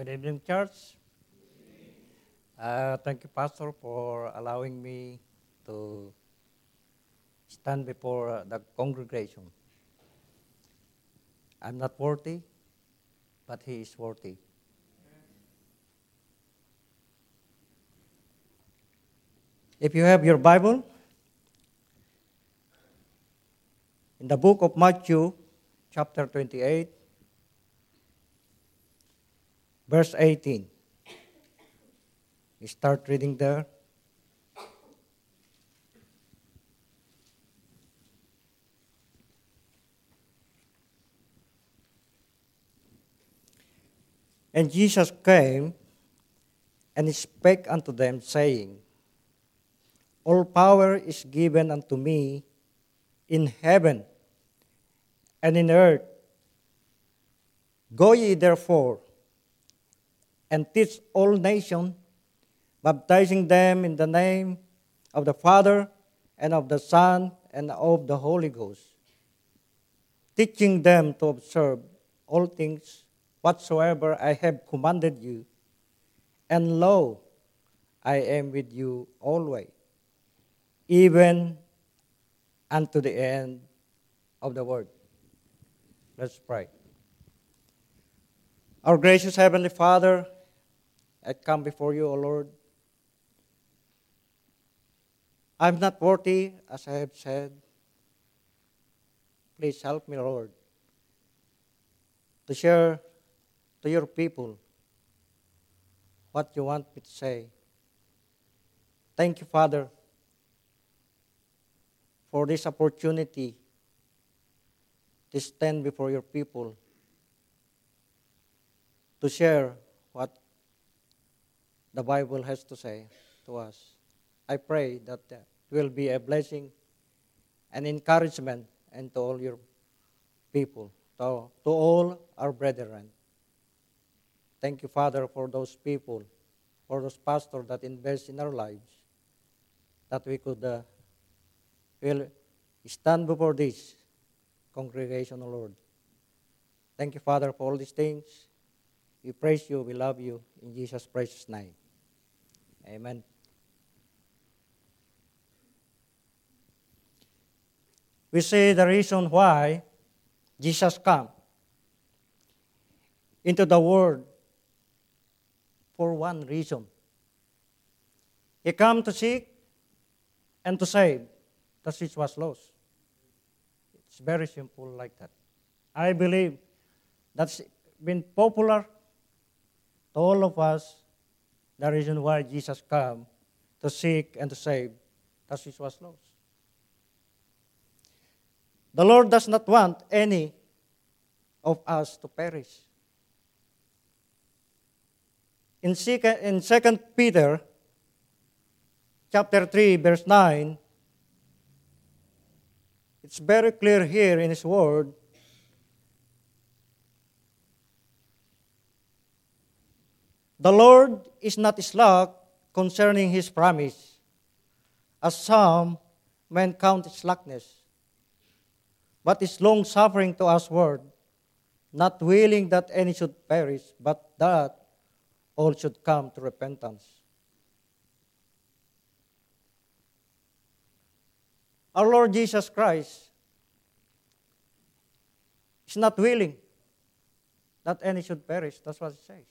Good evening, church. Uh, thank you, Pastor, for allowing me to stand before uh, the congregation. I'm not worthy, but He is worthy. If you have your Bible, in the book of Matthew, chapter 28, verse 18. You start reading there. And Jesus came and spake unto them, saying, All power is given unto me in heaven and in earth. Go ye therefore and teach all nations, baptizing them in the name of the Father and of the Son and of the Holy Ghost, teaching them to observe all things whatsoever I have commanded you. And lo, I am with you always, even unto the end of the world. Let's pray. Our gracious Heavenly Father, I come before you, O Lord. I'm not worthy, as I have said. Please help me, Lord, to share to your people what you want me to say. Thank you, Father, for this opportunity to stand before your people to share what the Bible has to say to us. I pray that uh, it will be a blessing and encouragement and to all your people, to, to all our brethren. Thank you, Father, for those people, for those pastors that invest in our lives, that we could uh, will stand before this congregation, O Lord. Thank you, Father, for all these things. We praise you, we love you, in Jesus' precious name. Amen. We see the reason why Jesus came into the world for one reason. He came to seek and to save that which was lost. It's very simple like that. I believe that's been popular to all of us the reason why Jesus came to seek and to save that which was lost. The Lord does not want any of us to perish. In 2 Peter chapter 3 verse 9 it's very clear here in his word The Lord is not slack concerning his promise, as some men count slackness, but is long suffering to usward, not willing that any should perish, but that all should come to repentance. Our Lord Jesus Christ is not willing that any should perish. That's what it says.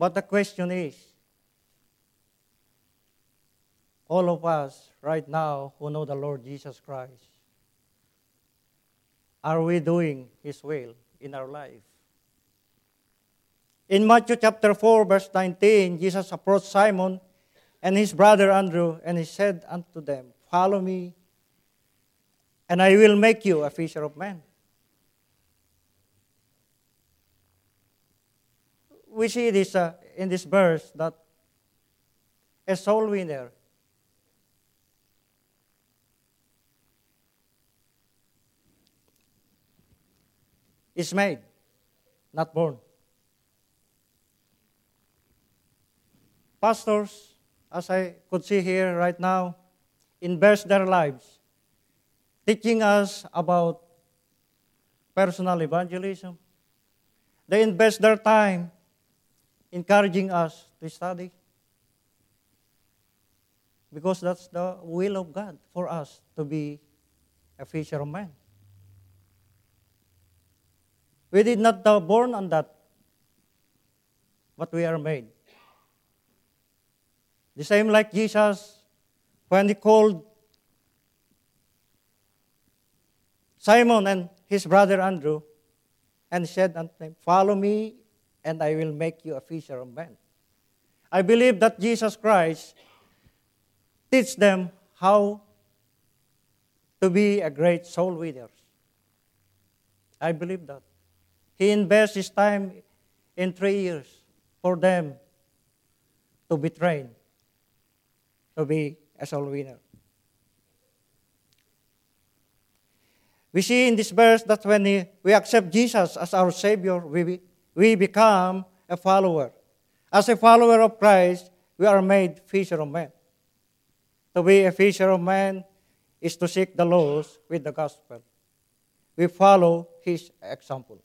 But the question is all of us right now who know the Lord Jesus Christ, are we doing His will in our life? In Matthew chapter 4, verse 19, Jesus approached Simon and his brother Andrew, and he said unto them, Follow me, and I will make you a fisher of men. We see this uh, in this verse that a soul winner is made, not born. Pastors, as I could see here right now, invest their lives teaching us about personal evangelism. They invest their time encouraging us to study. Because that's the will of God for us to be a fisher of men. We did not uh, born on that, but we are made. The same like Jesus, when he called Simon and his brother Andrew, and said unto them, Follow me, and I will make you a fisher of men. I believe that Jesus Christ teach them how to be a great soul winner. I believe that. He invests his time in three years for them to be trained to be a soul winner. We see in this verse that when we accept Jesus as our Savior, we, we become a follower. As a follower of Christ, we are made fisher of men. To be a fisher of men is to seek the lost with the gospel. We follow his example.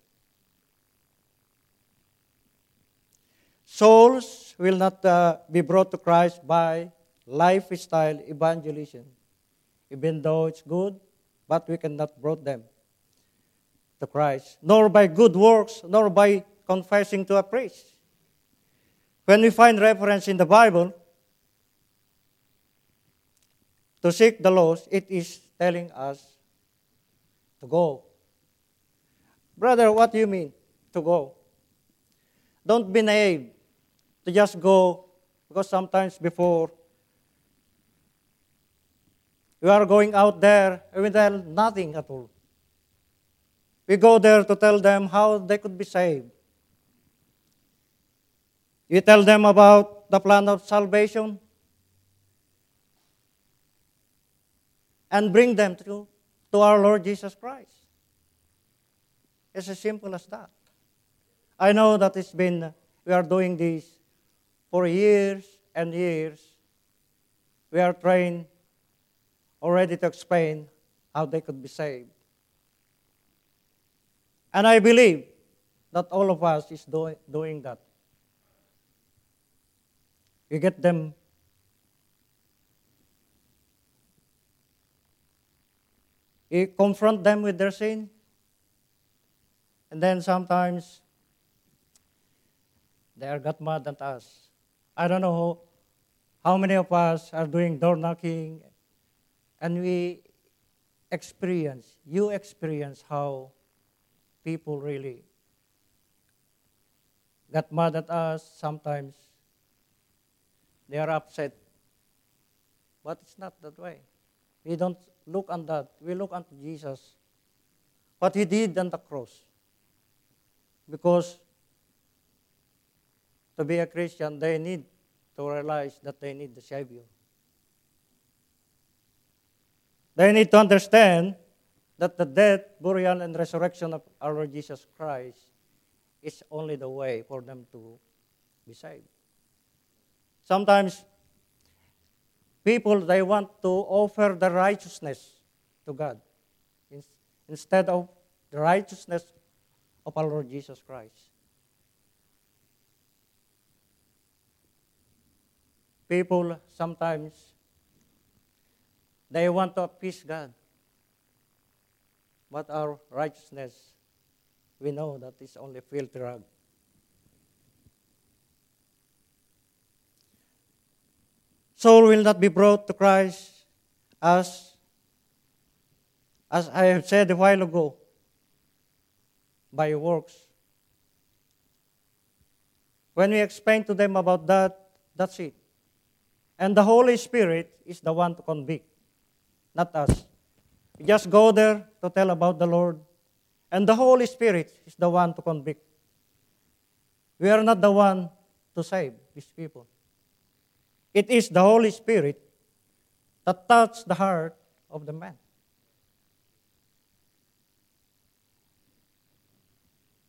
Souls will not uh, be brought to Christ by lifestyle evangelism, even though it's good, but we cannot bring them to Christ, nor by good works, nor by confessing to a priest. When we find reference in the Bible to seek the lost, it is telling us to go. Brother, what do you mean to go? Don't be naive to just go because sometimes before we are going out there and we tell nothing at all. We go there to tell them how they could be saved. You tell them about the plan of salvation and bring them to, to our Lord Jesus Christ. It's as simple as that. I know that it's been, we are doing this for years and years. We are trying already to explain how they could be saved. And I believe that all of us is doing, doing that. You get them you confront them with their sin. And then sometimes they are got mad at us. I don't know how many of us are doing door knocking and we experience, you experience how people really got mad at us sometimes they are upset. But it's not that way. We don't look on that. We look unto Jesus. What he did on the cross. Because to be a Christian, they need to realize that they need the Savior. They need to understand that the death, burial, and resurrection of our Lord Jesus Christ is only the way for them to be saved. Sometimes people they want to offer the righteousness to God instead of the righteousness of our Lord Jesus Christ. People sometimes they want to appease God. But our righteousness, we know that is only filthy rag. Soul will not be brought to Christ as, as I have said a while ago, by works. When we explain to them about that, that's it. And the Holy Spirit is the one to convict, not us. We just go there to tell about the Lord, and the Holy Spirit is the one to convict. We are not the one to save these people. It is the Holy Spirit that touches the heart of the man.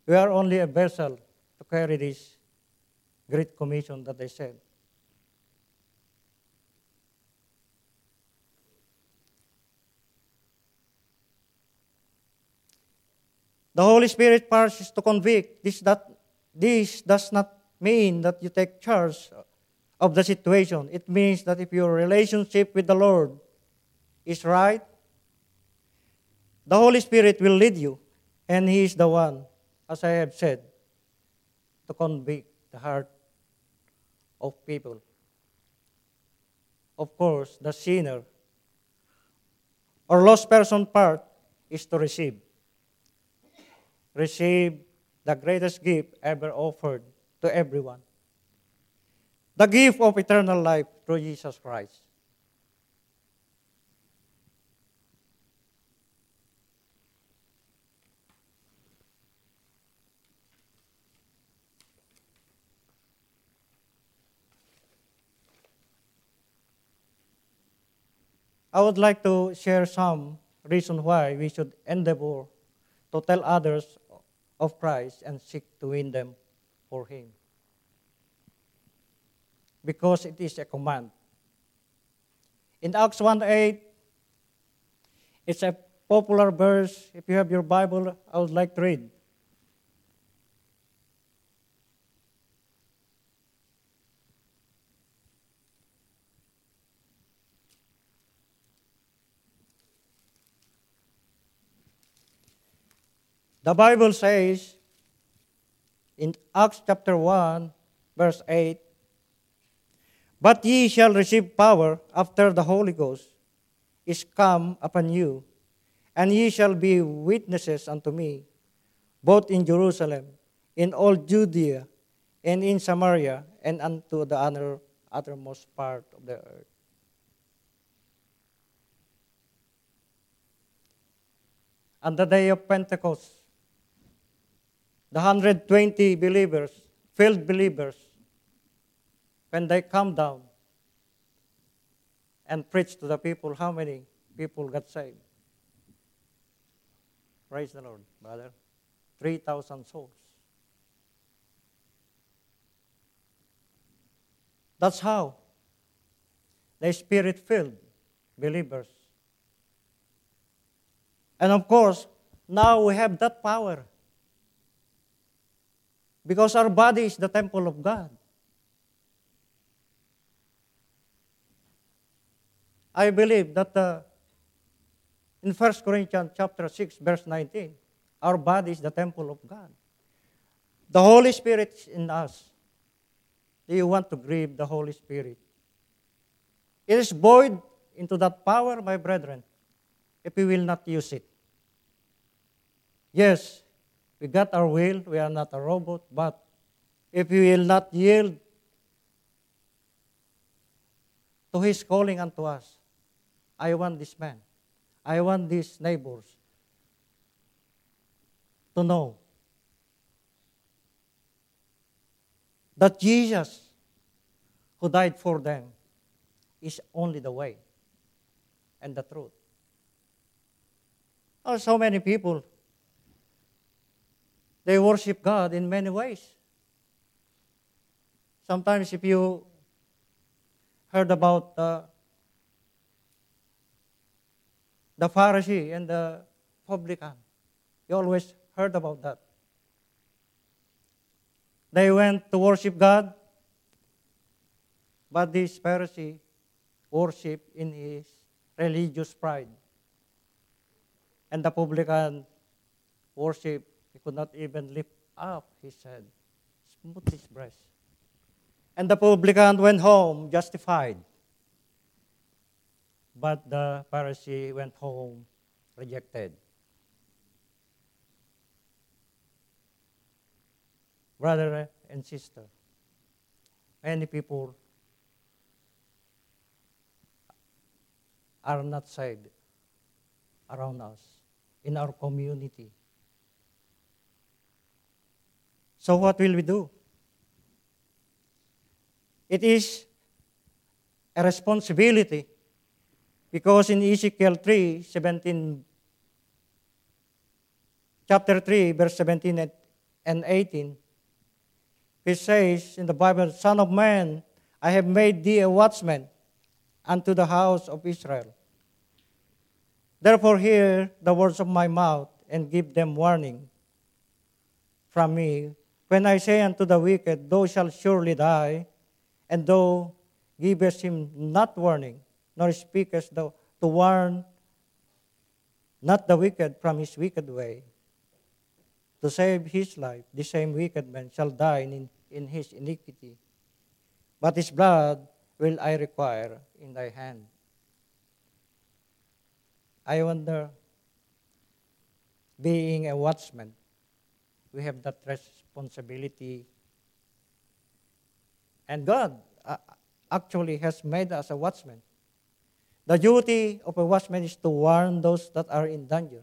We are only a vessel to carry this great commission that I said. The Holy Spirit part is to convict. This, that, this does not mean that you take charge of the situation. It means that if your relationship with the Lord is right, the Holy Spirit will lead you, and He is the one, as I have said, to convict the heart of people. Of course, the sinner or lost person part is to receive. Receive the greatest gift ever offered to everyone the gift of eternal life through Jesus Christ. I would like to share some reason why we should endeavor to tell others of Christ and seek to win them for Him. Because it is a command. In Acts 1 8, it's a popular verse. If you have your Bible, I would like to read. The Bible says in Acts chapter 1, verse 8, But ye shall receive power after the Holy Ghost is come upon you, and ye shall be witnesses unto me, both in Jerusalem, in all Judea, and in Samaria, and unto the other, uttermost part of the earth. On the day of Pentecost, the 120 believers, filled believers, when they come down and preach to the people, how many people got saved? Praise the Lord, brother. 3,000 souls. That's how the spirit filled believers. And of course, now we have that power because our body is the temple of God. I believe that uh, in 1 Corinthians chapter 6, verse 19, our body is the temple of God. The Holy Spirit is in us. Do you want to grieve the Holy Spirit? It is void into that power, my brethren, if we will not use it. Yes, we got our will, we are not a robot, but if we will not yield to His calling unto us, I want this man, I want these neighbors to know that Jesus, who died for them, is only the way and the truth. Oh, so many people they worship God in many ways. Sometimes, if you heard about uh, the Pharisee and the publican, you always heard about that. They went to worship God, but this Pharisee worshiped in his religious pride. And the publican worshiped he could not even lift up his head, smote his breast. And the publican went home justified. But the Pharisee went home rejected. Brother and sister, many people are not saved around us in our community. So, what will we do? It is a responsibility because in Ezekiel 3 17, chapter 3, verse 17 and 18, it says in the Bible, Son of man, I have made thee a watchman unto the house of Israel. Therefore, hear the words of my mouth and give them warning from me. When I say unto the wicked, Thou shalt surely die, and thou givest him not warning, nor speakest thou to warn not the wicked from his wicked way, to save his life, the same wicked man shall die in, in his iniquity. But his blood will I require in thy hand. I wonder, being a watchman, we have that responsibility. And God uh, actually has made us a watchman. The duty of a watchman is to warn those that are in danger.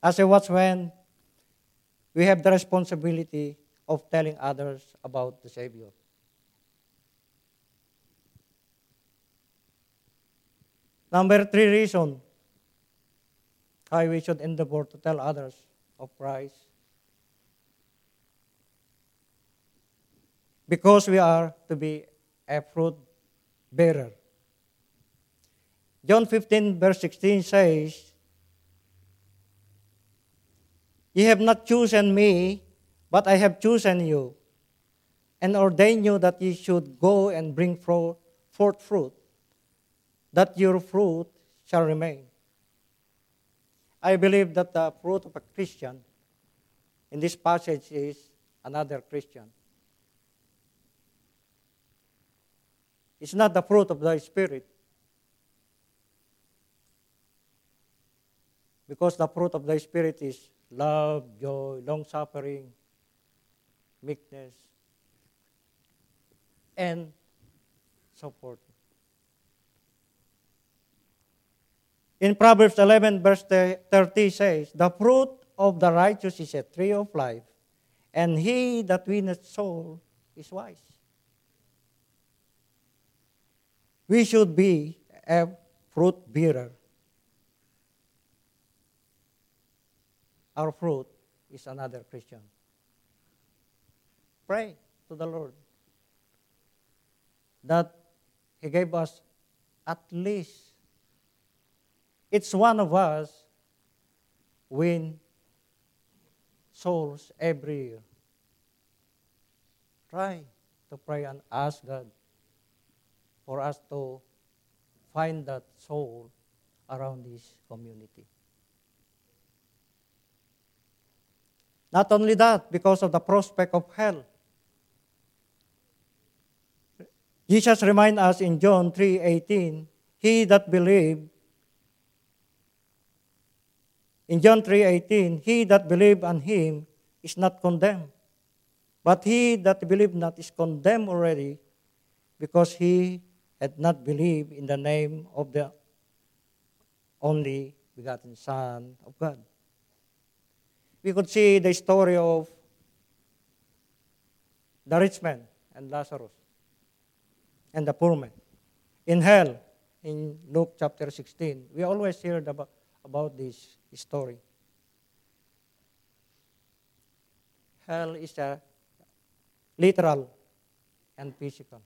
As a watchman, we have the responsibility of telling others about the Savior. Number three reason why we should endeavor to tell others of Christ. Because we are to be a fruit bearer. John 15, verse 16 says, Ye have not chosen me, but I have chosen you, and ordained you that ye should go and bring forth fruit, that your fruit shall remain. I believe that the fruit of a Christian in this passage is another Christian. It's not the fruit of the Spirit. Because the fruit of the Spirit is love, joy, long suffering, meekness, and so forth. In Proverbs 11, verse 30 says, The fruit of the righteous is a tree of life, and he that winneth soul is wise. We should be a fruit bearer. Our fruit is another Christian. Pray to the Lord that He gave us at least it's one of us win souls every year. Try to pray and ask God for us to find that soul around this community. Not only that, because of the prospect of hell. Jesus reminds us in John 3:18, he that believed in John 3:18, he that believed on him is not condemned. But he that believed not is condemned already because he had not believed in the name of the only begotten Son of God. We could see the story of the rich man and Lazarus and the poor man. In hell, in Luke chapter 16, we always hear about, about this story. Hell is a literal and physical.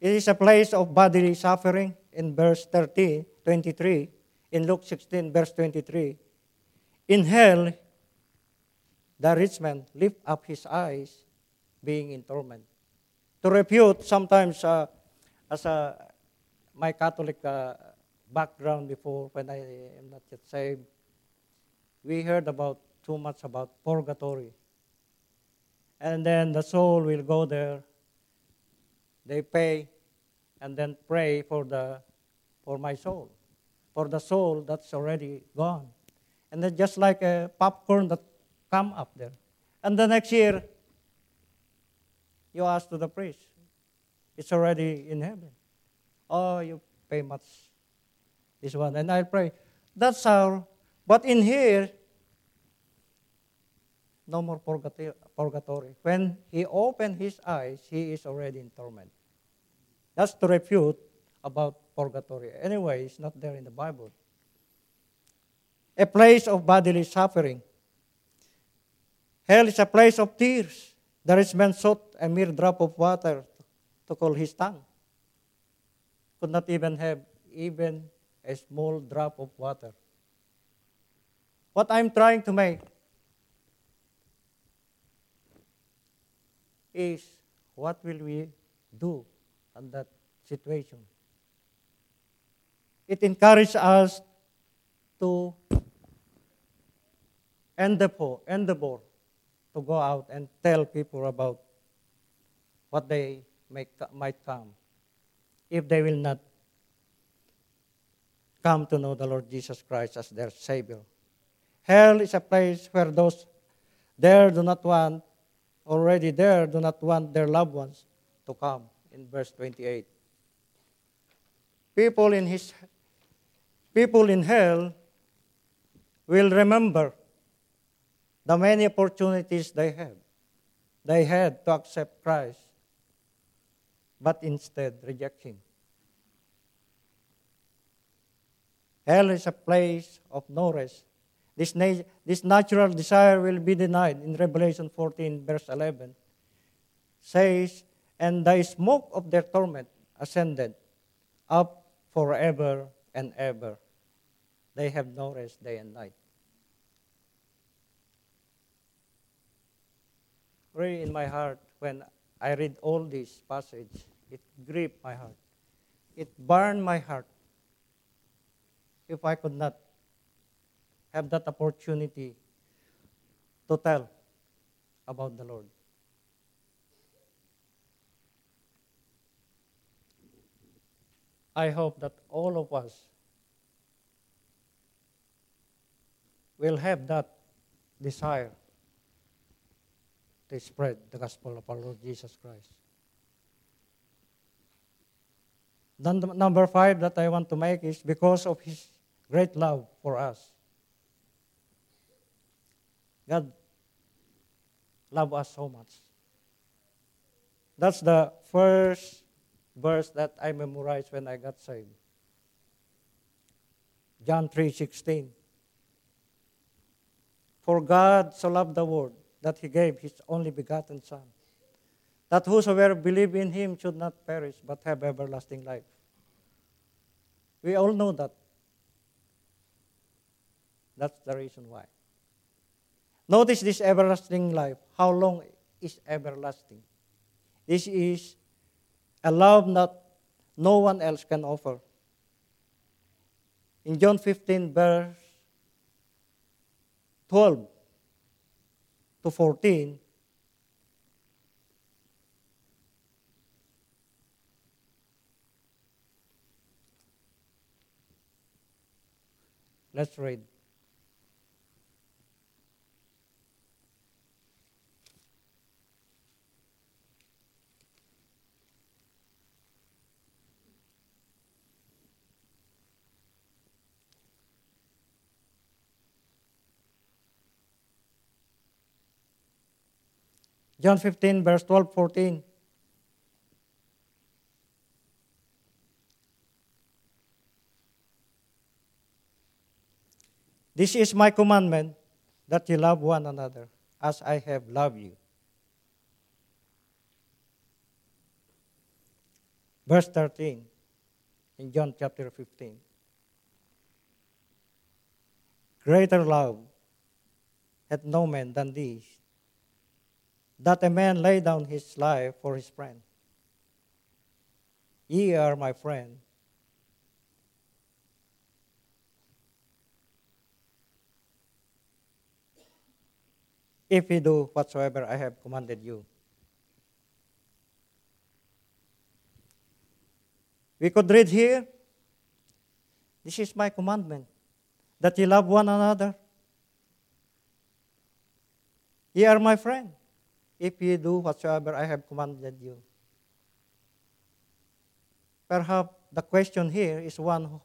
It is a place of bodily suffering in verse 30, 23, in Luke 16, verse 23. In hell, the rich man lift up his eyes, being in torment. To refute, sometimes uh, as a my Catholic uh, background before when I am not yet saved, we heard about too much about purgatory. And then the soul will go there. They pay and then pray for the for my soul, for the soul that's already gone. And then just like a popcorn that come up there. And the next year, you ask to the priest, it's already in heaven. Oh, you pay much this one. And I'll pray. That's how. But in here, no more purgatory. When he opened his eyes, he is already in torment. That's to refute about purgatory. Anyway, it's not there in the Bible. A place of bodily suffering. Hell is a place of tears. The rich man sought a mere drop of water to cool his tongue could not even have even a small drop of water. What I'm trying to make is what will we do in that situation? It encourages us to endeavor, endeavor to go out and tell people about what they may, might come if they will not come to know the Lord Jesus Christ as their Savior. Hell is a place where those there do not want, already there do not want their loved ones to come, in verse 28. People in, his, people in hell will remember the many opportunities they had. They had to accept Christ, but instead reject Him. Hell is a place of no rest. This, na- this natural desire will be denied in Revelation 14, verse 11. Says, And the smoke of their torment ascended up forever and ever. They have no rest day and night. Really, in my heart, when I read all this passage, it gripped my heart. It burned my heart. If I could not have that opportunity to tell about the Lord. I hope that all of us will have that desire to spread the gospel of our Lord Jesus Christ. Then number five that I want to make is because of His great love for us. God loved us so much. That's the first verse that I memorized when I got saved. John 3:16. For God so loved the world that he gave his only begotten son that whosoever believe in him should not perish but have everlasting life. We all know that. That's the reason why. Notice this everlasting life. How long is everlasting? This is a love that no one else can offer. In John 15, verse 12 to 14, let's read. John 15, verse 12, 14. This is my commandment that you love one another as I have loved you. Verse 13 in John chapter 15. Greater love hath no man than this, that a man lay down his life for his friend. Ye are my friend. If ye do whatsoever I have commanded you. We could read here, This is my commandment, that ye love one another. Ye are my friend if ye do whatsoever I have commanded you. Perhaps the question here is one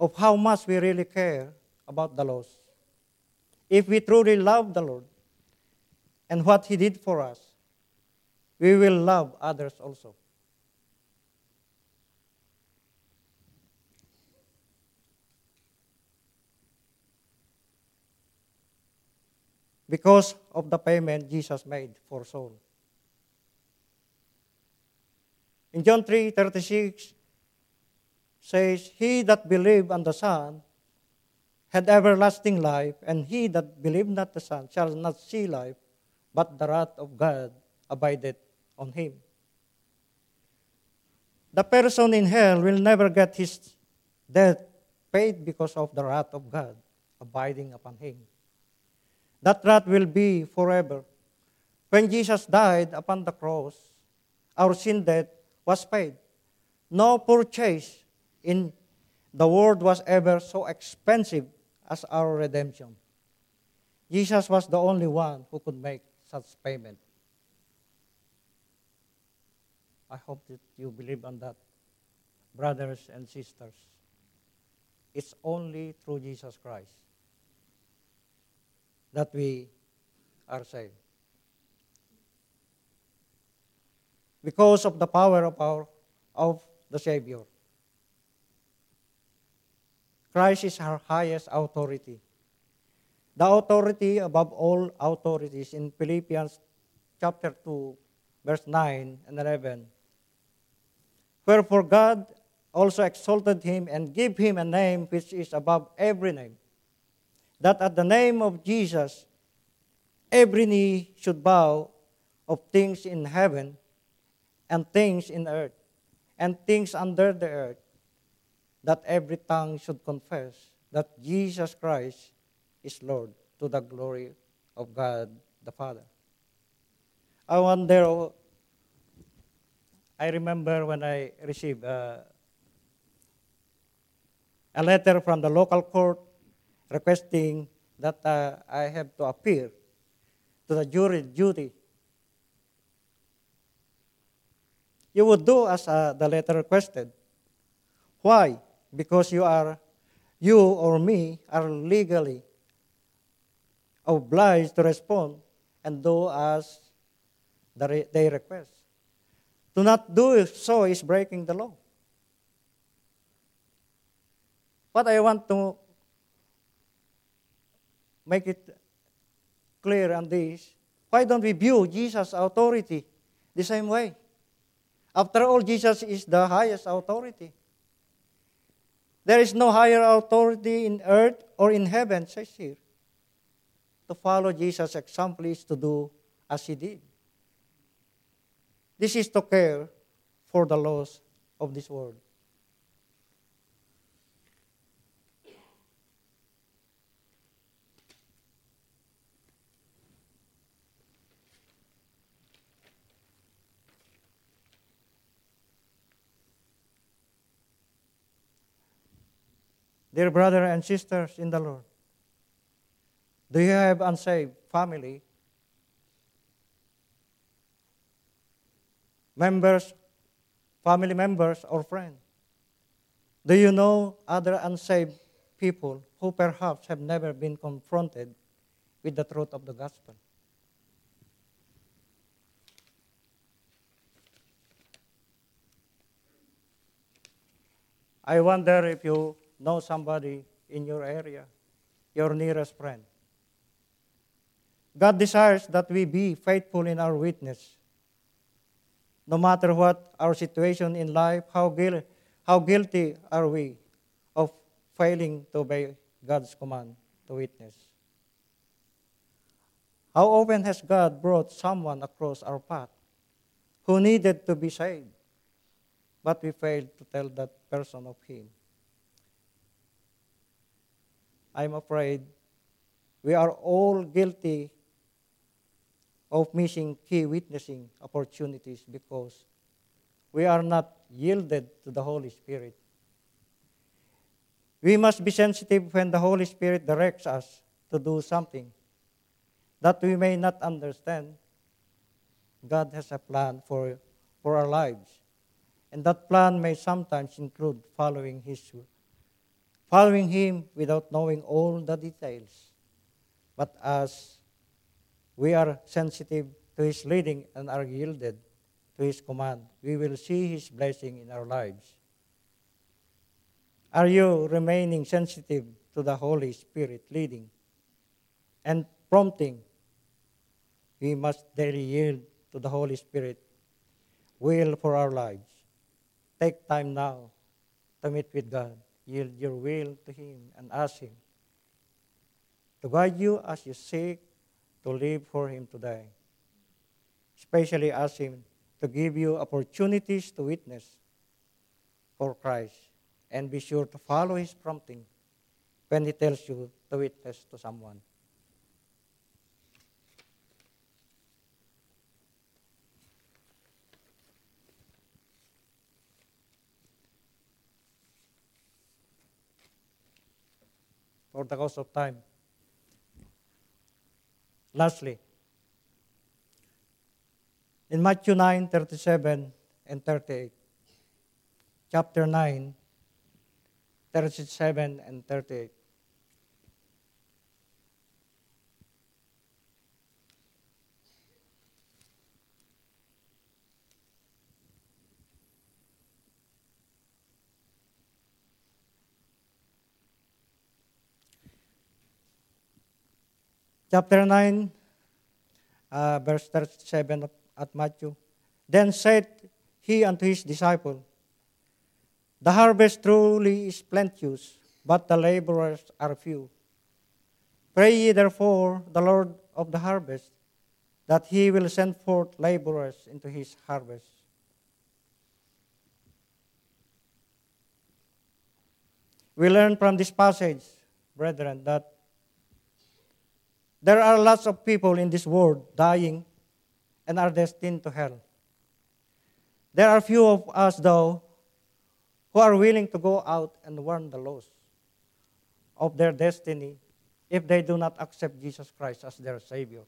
of how much we really care about the laws. If we truly love the Lord and what He did for us, we will love others also. Because of the payment Jesus made for soul. In John 3:36 says, "He that believe on the Son had everlasting life, and he that believed not the Son shall not see life, but the wrath of God abideth on him. The person in hell will never get his death paid because of the wrath of God abiding upon him. That wrath will be forever. When Jesus died upon the cross, our sin debt was paid. No purchase in the world was ever so expensive as our redemption. Jesus was the only one who could make such payment. I hope that you believe on that, brothers and sisters. It's only through Jesus Christ that we are saved. Because of the power of our of the Savior. Christ is our highest authority. The authority above all authorities in Philippians chapter 2, verse 9 and 11 Wherefore God also exalted him and gave him a name which is above every name, that at the name of Jesus every knee should bow of things in heaven and things in earth and things under the earth, that every tongue should confess that Jesus Christ is Lord to the glory of God the Father. I wonder I remember when I received uh, a letter from the local court requesting that uh, I have to appear to the jury duty. You would do as uh, the letter requested. Why? Because you are, you or me are legally obliged to respond and do as the they request. To not do so is breaking the law. What I want to make it clear on this. Why don't we view Jesus' authority the same way? After all, Jesus is the highest authority. There is no higher authority in earth or in heaven, says here. To follow Jesus' example is to do as he did. This is to care for the loss of this world. Dear brother and sisters in the Lord, do you have unsaved family members, family members, or friends? Do you know other unsaved people who perhaps have never been confronted with the truth of the gospel? I wonder if you know somebody in your area, your nearest friend. God desires that we be faithful in our witness no matter what our situation in life, how, guil- how guilty are we of failing to obey God's command to witness? How often has God brought someone across our path who needed to be saved, but we failed to tell that person of Him? I'm afraid we are all guilty of missing key witnessing opportunities because we are not yielded to the Holy Spirit. We must be sensitive when the Holy Spirit directs us to do something that we may not understand. God has a plan for, for our lives. And that plan may sometimes include following His following Him without knowing all the details. But as we are sensitive to His leading and are yielded to His command, we will see His blessing in our lives. Are you remaining sensitive to the Holy Spirit leading and prompting? We must daily yield to the Holy Spirit will for our lives. Take time now to meet with God. Yield your will to Him and ask Him to guide you as you seek to live for Him today. Especially ask Him to give you opportunities to witness for Christ and be sure to follow His prompting when He tells you to witness to someone. For the course of time. Lastly, in Matthew 9 37 and 38, chapter 9, 37 and 38. Chapter 9, uh, verse 37 of, at Matthew. Then said he unto his disciple, The harvest truly is plenteous, but the laborers are few. Pray ye therefore the Lord of the harvest, that he will send forth laborers into his harvest. We learn from this passage, brethren, that there are lots of people in this world dying and are destined to hell. There are few of us, though, who are willing to go out and warn the lost of their destiny if they do not accept Jesus Christ as their Savior.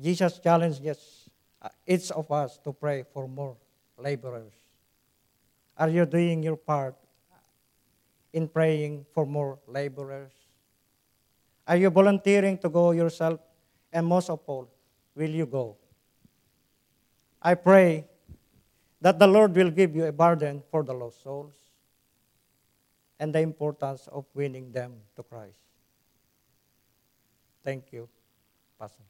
Jesus challenges uh, each of us to pray for more laborers. Are you doing your part in praying for more laborers? Are you volunteering to go yourself? And most of all, will you go? I pray that the Lord will give you a burden for the lost souls and the importance of winning them to Christ. Thank you, Pastor.